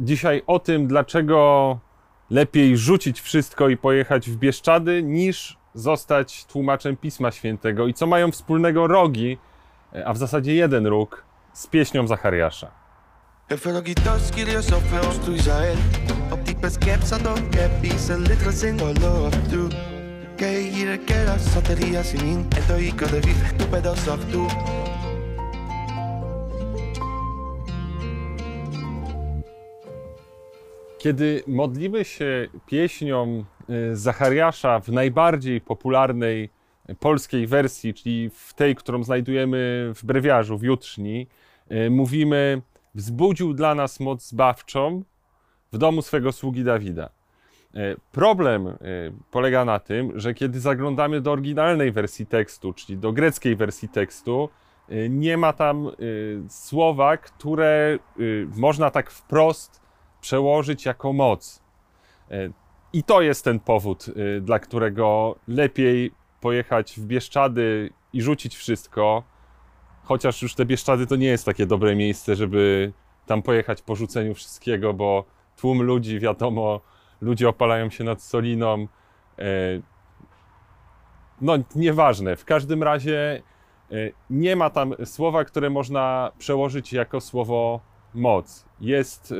dzisiaj o tym, dlaczego lepiej rzucić wszystko i pojechać w Bieszczady, niż zostać tłumaczem Pisma Świętego i co mają wspólnego rogi, a w zasadzie jeden róg, z pieśnią Zachariasza. Kiedy modlimy się pieśnią y, Zachariasza w najbardziej popularnej polskiej wersji, czyli w tej, którą znajdujemy w brewiarzu, w jutrzni, y, mówimy: Wzbudził dla nas moc zbawczą w domu swego sługi Dawida. Y, problem polega na tym, że kiedy zaglądamy do oryginalnej wersji tekstu, czyli do greckiej wersji tekstu, nie ma tam słowa, które można tak wprost przełożyć jako moc. E, I to jest ten powód, e, dla którego lepiej pojechać w Bieszczady i rzucić wszystko, chociaż już te Bieszczady to nie jest takie dobre miejsce, żeby tam pojechać po rzuceniu wszystkiego, bo tłum ludzi, wiadomo, ludzie opalają się nad Soliną. E, no, nieważne. W każdym razie nie ma tam słowa, które można przełożyć jako słowo moc. Jest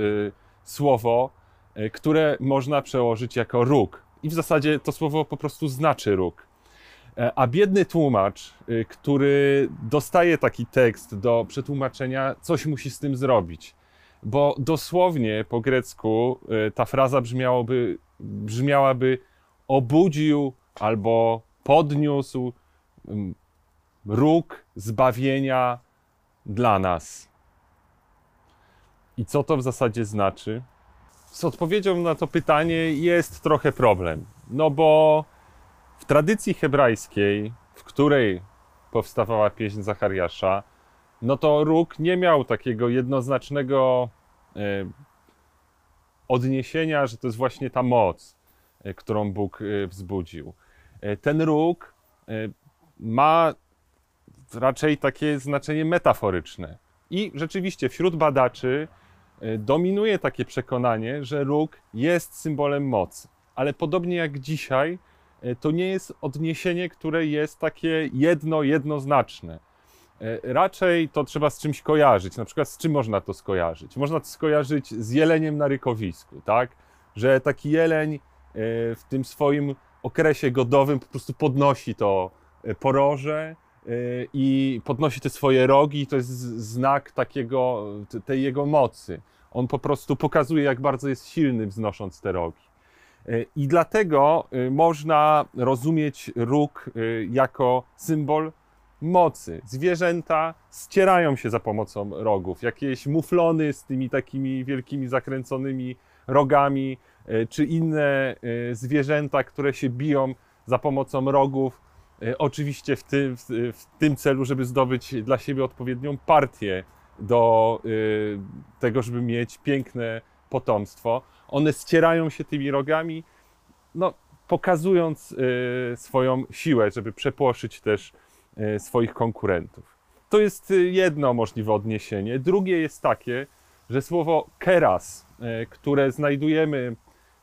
słowo, e, które można przełożyć jako róg. I w zasadzie to słowo po prostu znaczy róg. E, a biedny tłumacz, e, który dostaje taki tekst do przetłumaczenia, coś musi z tym zrobić. Bo dosłownie po grecku ta fraza brzmiałoby, brzmiałaby obudził albo podniósł mm, róg zbawienia dla nas. I co to w zasadzie znaczy? Z odpowiedzią na to pytanie jest trochę problem. No bo w tradycji hebrajskiej, w której powstawała pieśń Zachariasza, no to róg nie miał takiego jednoznacznego e, odniesienia, że to jest właśnie ta moc, e, którą Bóg e, wzbudził. Ten róg ma raczej takie znaczenie metaforyczne. I rzeczywiście wśród badaczy dominuje takie przekonanie, że róg jest symbolem mocy. Ale podobnie jak dzisiaj, e, to nie jest odniesienie, które jest takie jedno, jednoznaczne. E, raczej to trzeba z czymś kojarzyć. Na przykład z czym można to skojarzyć? Można to skojarzyć z jeleniem na rykowisku, tak? Że taki jeleń w tym swoim okresie godowym po prostu podnosi to poroże i podnosi te swoje rogi, to jest znak takiego, tej jego mocy. On po prostu pokazuje, jak bardzo jest silny, wznosząc te rogi. E, I dlatego e, można rozumieć róg jako symbol mocy. Zwierzęta ścierają się za pomocą rogów. Jakieś muflony z tymi takimi wielkimi zakręconymi rogami, czy inne zwierzęta, które się biją za pomocą rogów. Oczywiście w tym, w tym celu, żeby zdobyć dla siebie odpowiednią partię do y, tego, żeby mieć piękne potomstwo. One ścierają się tymi rogami, no, pokazując y, swoją siłę, żeby przepłoszyć też swoich konkurentów. To jest jedno możliwe odniesienie. Drugie jest takie, że słowo keras, które znajdujemy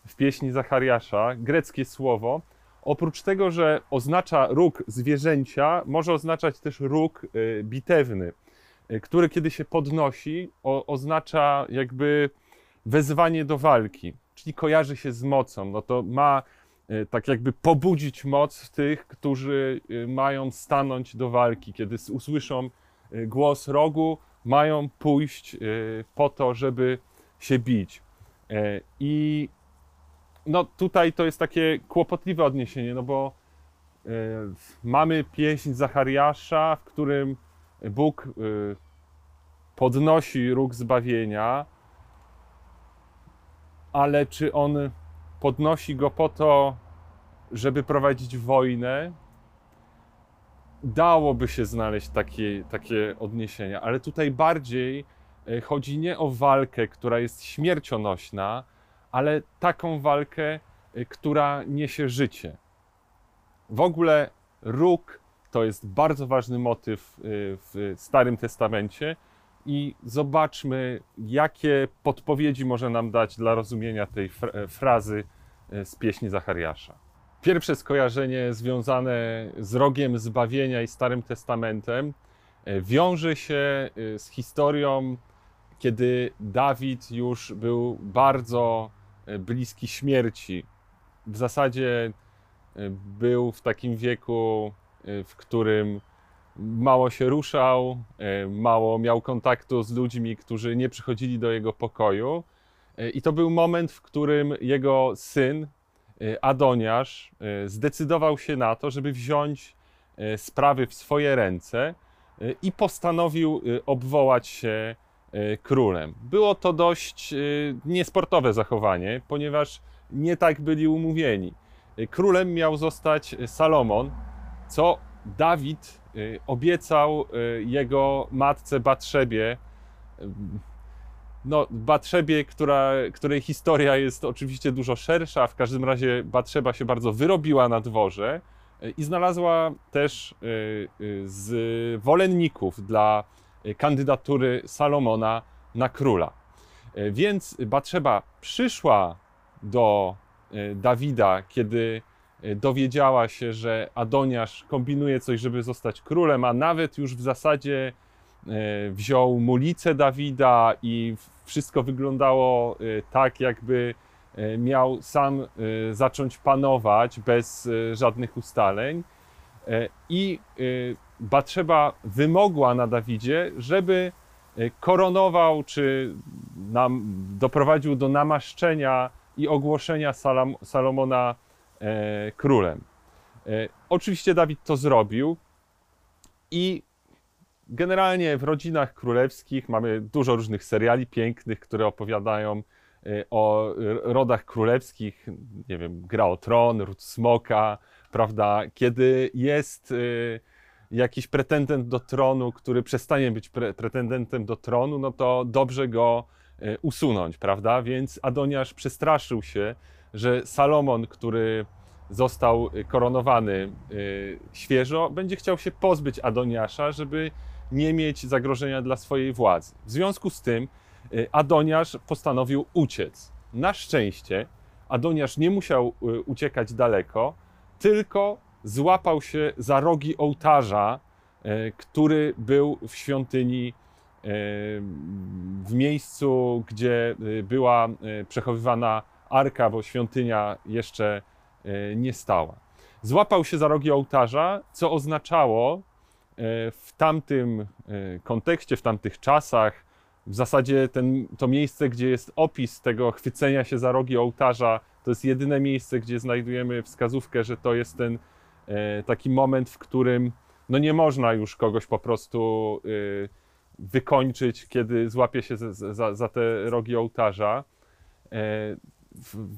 w pieśni Zachariasza, greckie słowo, oprócz tego, że oznacza róg zwierzęcia, może oznaczać też róg bitewny. Y, który kiedy się podnosi, oznacza jakby wezwanie do walki, czyli kojarzy się z mocą. No to ma y, tak jakby pobudzić moc tych, którzy y, mają stanąć do walki. Kiedy usłyszą głos rogu, mają pójść po to, żeby się bić. I no tutaj to jest takie kłopotliwe odniesienie, no bo mamy pieśń Zachariasza, w którym Bóg y, podnosi róg zbawienia, ale czy on podnosi go po to, żeby prowadzić wojnę? Dałoby się znaleźć takie, takie odniesienia, ale tutaj bardziej y, chodzi nie o walkę, która jest śmiercionośna, ale taką walkę, y, która niesie życie. W ogóle róg to jest bardzo ważny motyw y, w Starym Testamencie i zobaczmy, jakie podpowiedzi może nam dać dla rozumienia tej frazy z pieśni Zachariasza. Pierwsze skojarzenie związane z rogiem zbawienia i Starym Testamentem wiąże się z historią, kiedy Dawid już był bardzo bliski śmierci. W zasadzie był w takim wieku, w którym mało się ruszał, e, mało miał kontaktu z ludźmi, którzy nie przychodzili do jego pokoju. E, I to był moment, w którym jego syn, e, Adoniasz, zdecydował się na to, żeby wziąć sprawy w swoje ręce i postanowił obwołać się królem. Było to dość niesportowe zachowanie, ponieważ nie tak byli umówieni. Królem miał zostać Salomon, co Dawid y, obiecał y, jego matce Batrzebie, y, no, Batrzebie, która, której historia jest oczywiście dużo szersza, w każdym razie Batrzeba się bardzo wyrobiła na dworze i znalazła też zwolenników dla kandydatury Salomona na króla. Więc Batrzeba przyszła do Dawida, kiedy dowiedziała się, że Adoniasz kombinuje coś, żeby zostać królem, a nawet już w zasadzie wziął mulicę Dawida i wszystko wyglądało tak, jakby miał sam zacząć panować bez żadnych ustaleń. I Batrzeba wymogła na Dawidzie, żeby koronował, czy nam doprowadził do namaszczenia i ogłoszenia Salam, Salomona E, królem. E, oczywiście Dawid to zrobił i generalnie w rodzinach królewskich mamy dużo różnych seriali pięknych, które opowiadają e, o rodach królewskich, nie wiem, Gra o Tron, Ród Smoka, prawda, kiedy jest jakiś pretendent do tronu, który przestanie być pre pretendentem do tronu, no to dobrze go usunąć, prawda, więc Adoniasz przestraszył się, że Salomon, który został koronowany y, świeżo, będzie chciał się pozbyć Adoniasza, żeby nie mieć zagrożenia dla swojej władzy. W związku z tym Adoniasz postanowił uciec. Na szczęście Adoniasz nie musiał uciekać daleko, tylko złapał się za rogi ołtarza, który był w świątyni w miejscu, gdzie była przechowywana arka, bo świątynia jeszcze e, nie stała. Złapał się za rogi ołtarza, co oznaczało e, w tamtym e, kontekście, w tamtych czasach, w zasadzie ten, to miejsce, gdzie jest opis tego chwycenia się za rogi ołtarza, to jest jedyne miejsce, gdzie znajdujemy wskazówkę, że to jest ten taki moment, w którym no nie można już kogoś po prostu wykończyć, kiedy złapie się za, za, za te rogi ołtarza.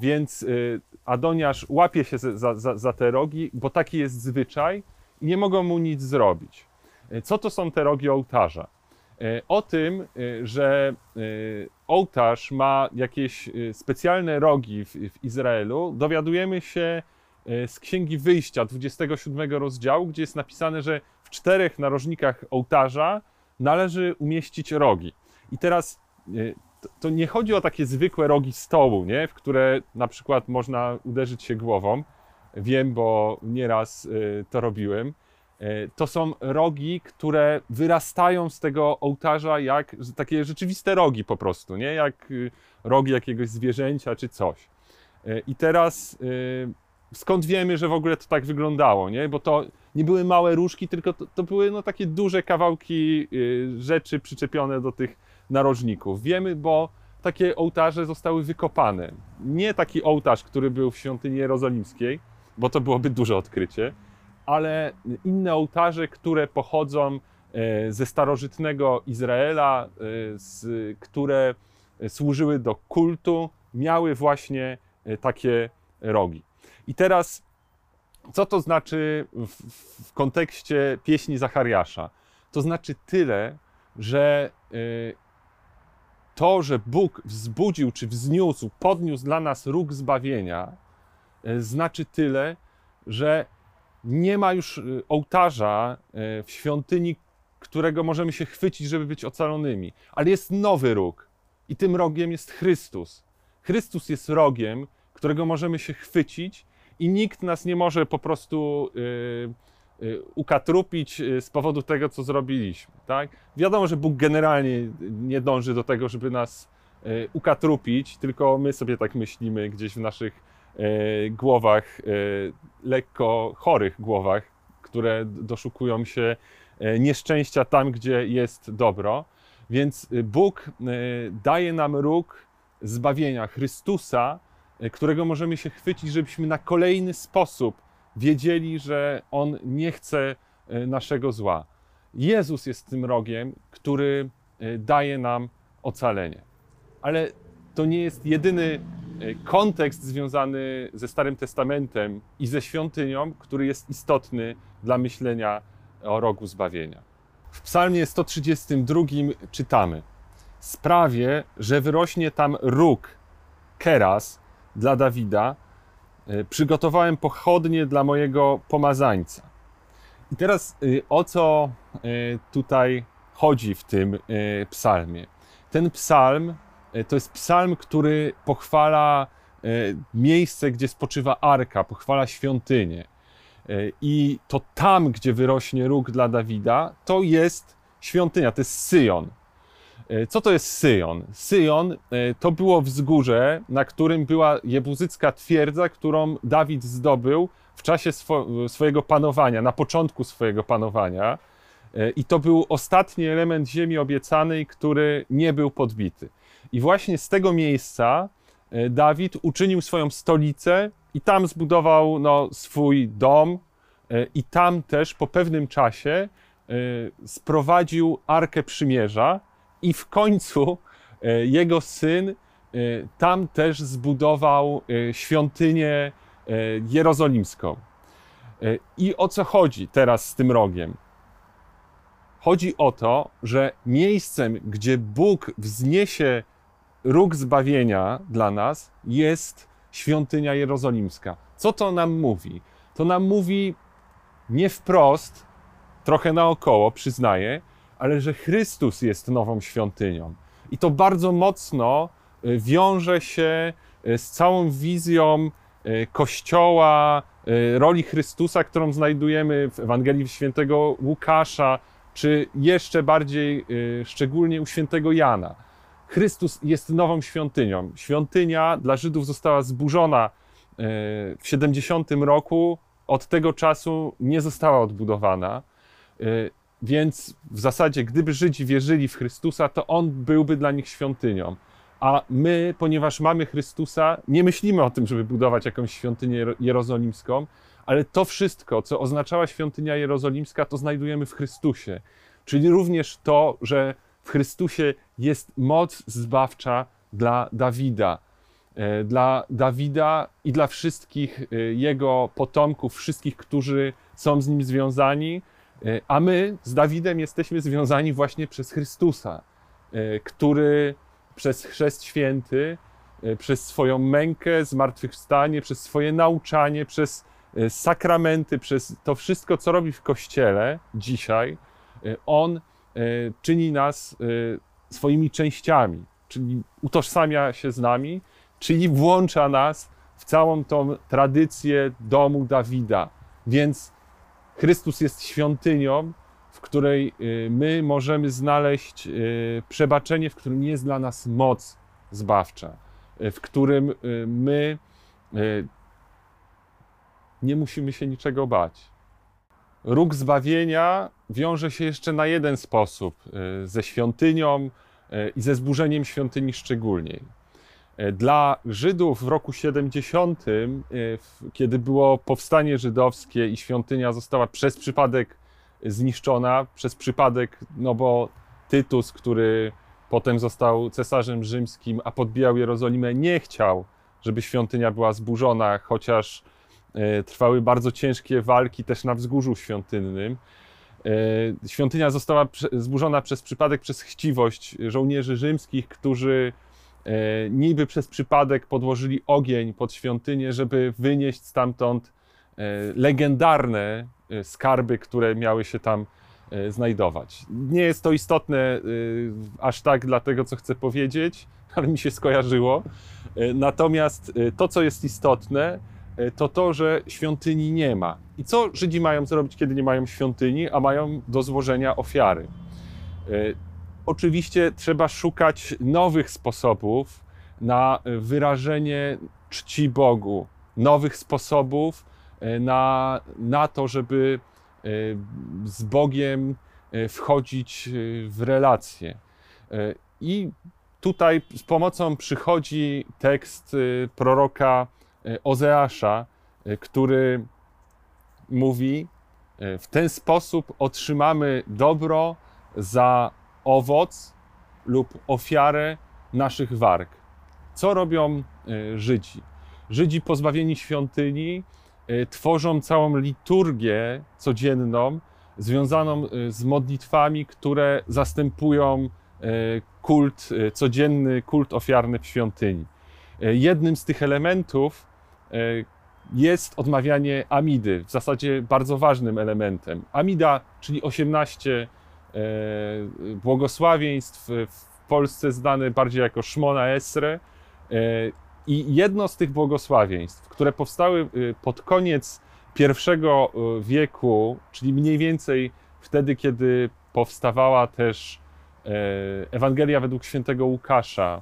Więc y, Adoniasz łapie się za, za, za te rogi, bo taki jest zwyczaj i nie mogą mu nic zrobić. Co to są te rogi ołtarza? O tym, że ołtarz ma jakieś specjalne rogi w, w Izraelu, dowiadujemy się z Księgi Wyjścia 27 rozdziału, gdzie jest napisane, że w czterech narożnikach ołtarza należy umieścić rogi. I teraz to, to, nie chodzi o takie zwykłe rogi stołu, nie? w które na przykład można uderzyć się głową. Wiem, bo nieraz y, to robiłem. To są rogi, które wyrastają z tego ołtarza jak takie rzeczywiste rogi po prostu, nie? Jak rogi jakiegoś zwierzęcia czy coś. I teraz skąd wiemy, że w ogóle to tak wyglądało, nie? Bo to nie były małe różki, tylko to, to były no, takie duże kawałki rzeczy przyczepione do tych narożników. Wiemy, bo takie ołtarze zostały wykopane. Nie taki ołtarz, który był w świątyni jerozolimskiej, bo to byłoby duże odkrycie, ale inne ołtarze, które pochodzą e, ze starożytnego Izraela, e, z, które służyły do kultu, miały właśnie e, takie rogi. I teraz, co to znaczy w, w kontekście pieśni Zachariasza? To znaczy tyle, że to, że Bóg wzbudził czy wzniósł, podniósł dla nas róg zbawienia, e, znaczy tyle, że nie ma już e, ołtarza w świątyni którego możemy się chwycić, żeby być ocalonymi, ale jest nowy róg. I tym rogiem jest Chrystus. Chrystus jest rogiem, którego możemy się chwycić, i nikt nas nie może po prostu yy, yy, ukatrupić y, z powodu tego, co zrobiliśmy. Tak? Wiadomo, że Bóg generalnie nie dąży do tego, żeby nas yy, ukatrupić, tylko my sobie tak myślimy gdzieś w naszych y, głowach, y, lekko chorych głowach, które doszukują się nieszczęścia tam, gdzie jest dobro. Więc Bóg daje nam róg zbawienia Chrystusa, którego możemy się chwycić, żebyśmy na kolejny sposób wiedzieli, że On nie chce e, naszego zła. Jezus jest tym rogiem, który e, daje nam ocalenie. Ale to nie jest jedyny kontekst związany ze Starym Testamentem i ze świątynią, który jest istotny dla myślenia o rogu zbawienia. W Psalmie 132 czytamy: Sprawię, że wyrośnie tam róg Keras, dla Dawida, e, przygotowałem pochodnie dla mojego pomazańca. I teraz e, o co e, tutaj chodzi w tym psalmie? Ten psalm to jest psalm, który pochwala miejsce, gdzie spoczywa arka, pochwala świątynię. I to tam, gdzie wyrośnie róg dla Dawida, to jest świątynia, to jest Syjon. E, co to jest Syjon? Syjon e, to było wzgórze, na którym była jebuzycka twierdza, którą Dawid zdobył w czasie swo swojego panowania, na początku swojego panowania. E, I to był ostatni element ziemi obiecanej, który nie był podbity. I właśnie z tego miejsca Dawid uczynił swoją stolicę i tam zbudował no, swój dom, i tam też po pewnym czasie sprowadził Arkę Przymierza, i w końcu e, jego syn e, tam też zbudował e, świątynię jerozolimską. I o co chodzi teraz z tym rogiem? Chodzi o to, że miejscem, gdzie Bóg wzniesie róg zbawienia dla nas, jest świątynia jerozolimska. Co to nam mówi? To nam mówi nie wprost, trochę naokoło, przyznaję, ale że Chrystus jest nową świątynią. I to bardzo mocno y, wiąże się y, z całą wizją y, Kościoła, roli Chrystusa, którą znajdujemy w Ewangelii Świętego Łukasza, czy jeszcze bardziej szczególnie u Świętego Jana. Chrystus jest nową świątynią. Świątynia dla Żydów została zburzona w 70 roku, od tego czasu nie została odbudowana. Więc w zasadzie, gdyby Żydzi wierzyli w Chrystusa, to On byłby dla nich świątynią. A my, ponieważ mamy Chrystusa, nie myślimy o tym, żeby budować jakąś świątynię jerozolimską, ale to wszystko, co oznaczała świątynia jerozolimska, to znajdujemy w Chrystusie. Czyli również to, że w Chrystusie jest moc zbawcza dla Dawida. E, dla Dawida i dla wszystkich e, jego potomków, wszystkich, którzy są z nim związani, a my z Dawidem jesteśmy związani właśnie przez Chrystusa, e, który przez chrzest święty, e, przez swoją mękę, zmartwychwstanie, przez swoje nauczanie, przez sakramenty, przez to wszystko, co robi w Kościele dzisiaj, On czyni nas swoimi częściami, czyli utożsamia się z nami, czyli włącza nas w całą tą tradycję domu Dawida. Więc Chrystus jest świątynią, w której y, my możemy znaleźć y, przebaczenie, w którym jest dla nas moc zbawcza, y, w którym my nie musimy się niczego bać. Róg zbawienia wiąże się jeszcze na jeden sposób ze świątynią i ze zburzeniem świątyni szczególnie. E, dla Żydów w roku 70, e, kiedy było powstanie żydowskie i świątynia została przez przypadek zniszczona, przez przypadek, no bo Tytus, który potem został cesarzem rzymskim, a podbijał Jerozolimę, nie chciał, żeby świątynia była zburzona, chociaż e, trwały bardzo ciężkie walki też na wzgórzu świątynnym. Świątynia została zburzona przez przypadek, przez chciwość żołnierzy rzymskich, którzy niby przez przypadek podłożyli ogień pod świątynię, żeby wynieść stamtąd e, legendarne e, skarby, które miały się tam e, znajdować. Nie jest to istotne e, aż tak dla tego, co chcę powiedzieć, ale mi się skojarzyło. E, natomiast to, co jest istotne, to to, że świątyni nie ma. I co Żydzi mają zrobić, kiedy nie mają świątyni, a mają do złożenia ofiary? Oczywiście trzeba szukać nowych sposobów na wyrażenie czci Bogu, nowych sposobów na, na to, żeby E, z Bogiem e, wchodzić e, w relacje. I tutaj z pomocą przychodzi tekst proroka Ozeasza, który mówi: W ten sposób otrzymamy dobro za owoc lub ofiarę naszych warg. Co robią Żydzi? Żydzi pozbawieni świątyni E, tworzą całą liturgię codzienną związaną e, z modlitwami, które zastępują e, kult, codzienny kult ofiarny w świątyni. Jednym z tych elementów jest odmawianie Amidy, w zasadzie bardzo ważnym elementem. Amida, czyli 18 błogosławieństw, w Polsce znane bardziej jako Szmona Esre, i jedno z tych błogosławieństw, które powstały y, pod koniec y, wieku, czyli mniej więcej wtedy, kiedy powstawała też e, Ewangelia według świętego Łukasza,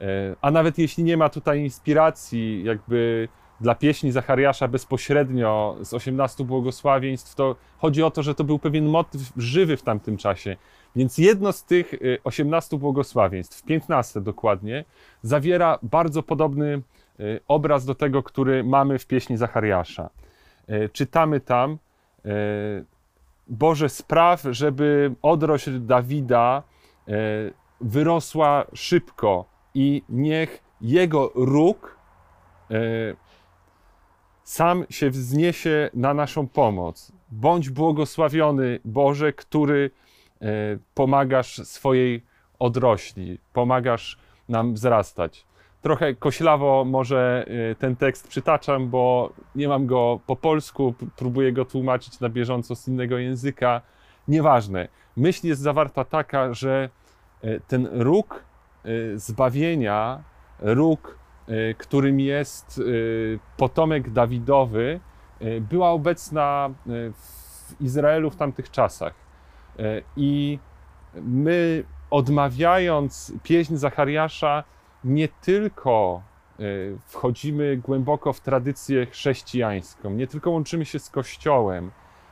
e, a nawet jeśli nie ma tutaj inspiracji, jakby dla pieśni Zachariasza bezpośrednio z 18 błogosławieństw, to chodzi o to, że to był pewien motyw żywy w tamtym czasie. Więc jedno z tych 18 y, błogosławieństw, 15 dokładnie, zawiera bardzo podobny y, obraz do tego, który mamy w pieśni Zachariasza. Y, czytamy tam: Boże, spraw, żeby odrośl Dawida wyrosła szybko i niech jego róg sam się wzniesie na naszą pomoc. Bądź błogosławiony, Boże, który e, pomagasz swojej odrośli, pomagasz nam wzrastać. Trochę koślawo może e, ten tekst przytaczam, bo nie mam go po polsku, próbuję go tłumaczyć na bieżąco z innego języka. Nieważne. Myśl jest zawarta taka, że e, ten róg zbawienia, róg którym jest y, potomek Dawidowy, y, była obecna w Izraelu w tamtych czasach. I my, odmawiając pieśń Zachariasza, nie tylko wchodzimy głęboko w tradycję chrześcijańską, nie tylko łączymy się z Kościołem,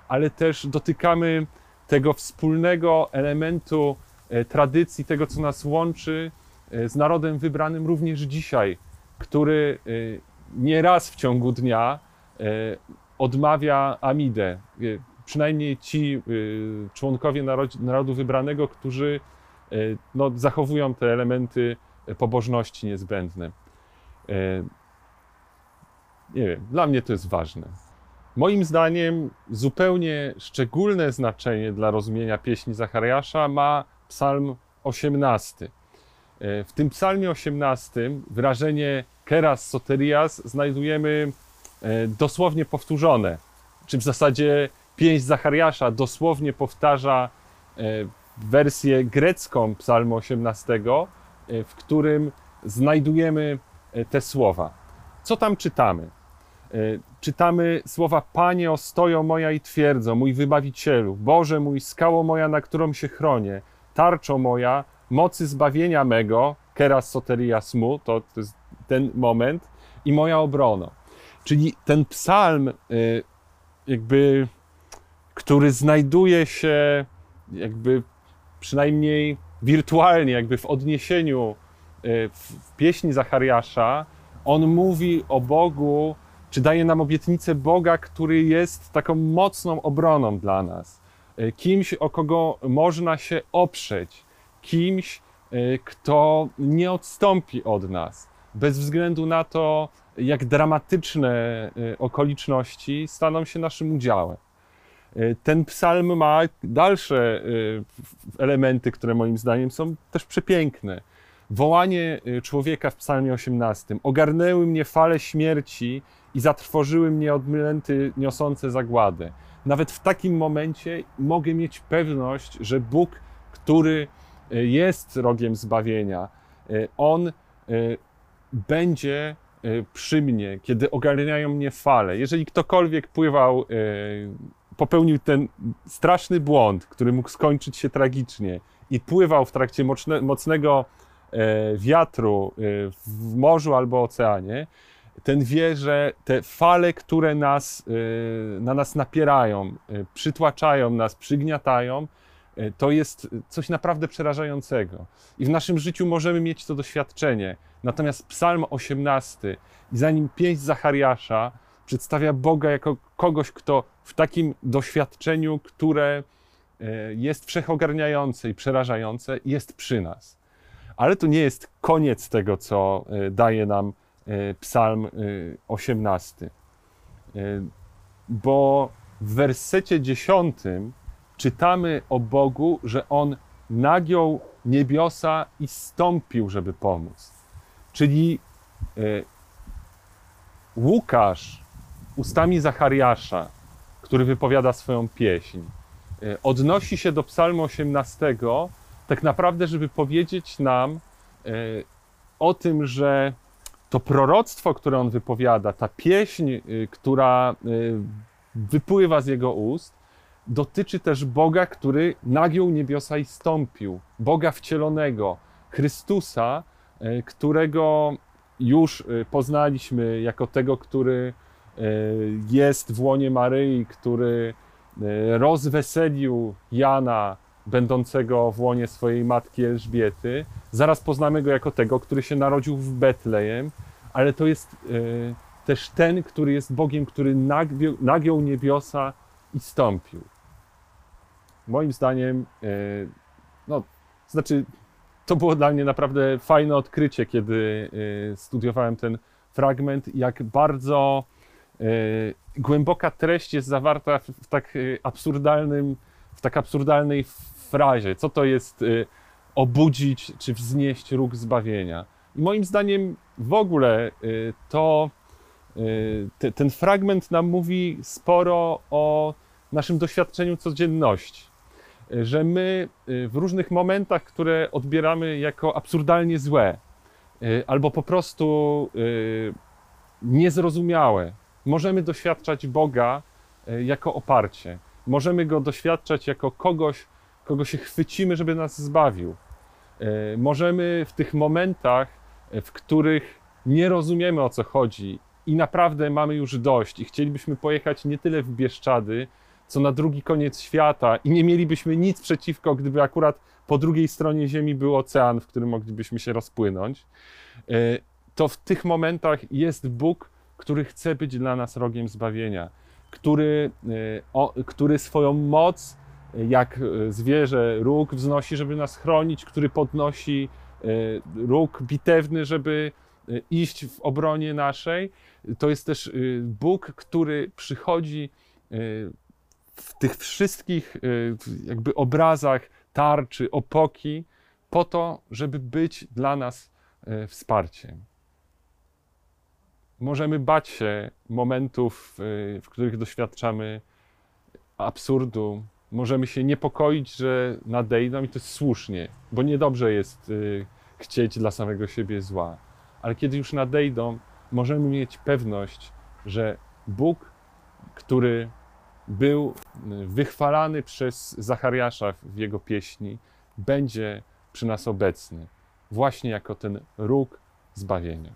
ale też dotykamy tego wspólnego elementu tradycji, tego, co nas łączy z narodem wybranym również dzisiaj który y, nie raz w ciągu dnia y, odmawia Amidę. Y, przynajmniej ci członkowie narodu wybranego, którzy no, zachowują te elementy pobożności niezbędne. Nie wiem, dla mnie to jest ważne. Moim zdaniem zupełnie szczególne znaczenie dla rozumienia pieśni Zachariasza ma Psalm 18. E, w tym psalmie 18 wyrażenie keras soterias znajdujemy e, dosłownie powtórzone, czy w zasadzie pięść Zachariasza dosłownie powtarza e, wersję grecką psalmu 18, w którym znajdujemy te słowa. Co tam czytamy? Czytamy słowa Panie ostoją moja i twierdzą, mój wybawicielu, Boże mój, skało moja, na którą się chronię, tarczo moja, mocy zbawienia mego, keras soterias mu, to, to jest ten moment, i moja obrona. Czyli ten psalm, y, jakby, który znajduje się, jakby przynajmniej wirtualnie, jakby w odniesieniu y, w pieśni Zachariasza, on mówi o Bogu, czy daje nam obietnicę Boga, który jest taką mocną obroną dla nas, y, kimś, o kogo można się oprzeć, kimś, y, kto nie odstąpi od nas, bez względu na to, jak dramatyczne y, okoliczności staną się naszym udziałem. Y, ten psalm ma dalsze elementy, które moim zdaniem są też przepiękne. Wołanie człowieka w psalmie 18. Ogarnęły mnie fale śmierci i zatrwożyły mnie odmylęty niosące zagładę. nawet w takim momencie mogę mieć pewność, że Bóg, który jest rogiem zbawienia, e, On e, będzie przy mnie, kiedy ogarniają mnie fale. Jeżeli ktokolwiek pływał, popełnił ten straszny błąd, który mógł skończyć się tragicznie i pływał w trakcie mocnego wiatru w morzu albo oceanie, ten wie, że te fale, które nas, y, na nas napierają, y, przytłaczają nas, przygniatają, y, to jest coś naprawdę przerażającego. I w naszym życiu możemy mieć to doświadczenie. Natomiast Psalm 18 i zanim pieśń Zachariasza przedstawia Boga jako kogoś, kto w takim doświadczeniu, które jest wszechogarniające i przerażające, jest przy nas. Ale to nie jest koniec tego, co daje nam E, psalm 18. E, e, bo w wersecie 10 czytamy o Bogu, że On nagiął niebiosa i stąpił, żeby pomóc. Czyli Łukasz ustami Zachariasza, który wypowiada swoją pieśń, odnosi się do Psalmu 18 tak naprawdę, żeby powiedzieć nam o tym, że to proroctwo, które on wypowiada, ta pieśń, która wypływa z jego ust, dotyczy też Boga, który nagiął niebiosa i stąpił. Boga wcielonego, Chrystusa, y, którego już poznaliśmy jako tego, który jest w łonie Maryi, który rozweselił Jana, będącego w łonie swojej matki Elżbiety. Zaraz poznamy go jako tego, który się narodził w Betlejem, ale to jest e, też ten, który jest Bogiem, który nagiął niebiosa i stąpił. Moim zdaniem, e, no, znaczy, to było dla mnie naprawdę fajne odkrycie, kiedy e, studiowałem ten fragment, jak bardzo głęboka treść jest zawarta w tak absurdalnym, w tak absurdalnej frazie. Co to jest obudzić czy wznieść róg zbawienia? I moim zdaniem w ogóle to te, ten fragment nam mówi sporo o naszym doświadczeniu codzienności. Że my y, w różnych momentach, które odbieramy jako absurdalnie złe, albo po prostu niezrozumiałe, możemy doświadczać Boga jako oparcie. Możemy go doświadczać jako kogoś, kogo się chwycimy, żeby nas zbawił. Możemy w tych momentach w których nie rozumiemy o co chodzi i naprawdę mamy już dość i chcielibyśmy pojechać nie tyle w Bieszczady, co na drugi koniec świata i nie mielibyśmy nic przeciwko, gdyby akurat po drugiej stronie Ziemi był ocean, w którym moglibyśmy się rozpłynąć, e, to w tych momentach jest Bóg, który chce być dla nas rogiem zbawienia, który, e, o, który swoją moc, jak zwierzę, róg wznosi, żeby nas chronić, który podnosi E, róg bitewny, żeby e, iść w obronie naszej. To jest też e, Bóg, który przychodzi w tych wszystkich jakby obrazach tarczy, opoki, po to, żeby być dla nas wsparciem. Możemy bać się momentów, w których doświadczamy absurdu, możemy się niepokoić, że nadejdą i to jest słusznie, bo niedobrze jest y, chcieć dla samego siebie zła. Ale kiedy już nadejdą, możemy mieć pewność, że Bóg, który był y, wychwalany przez Zachariasza w jego pieśni, będzie przy nas obecny, właśnie jako ten róg zbawienia.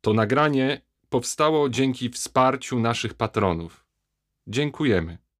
To nagranie powstało dzięki wsparciu naszych patronów. Dziękujemy.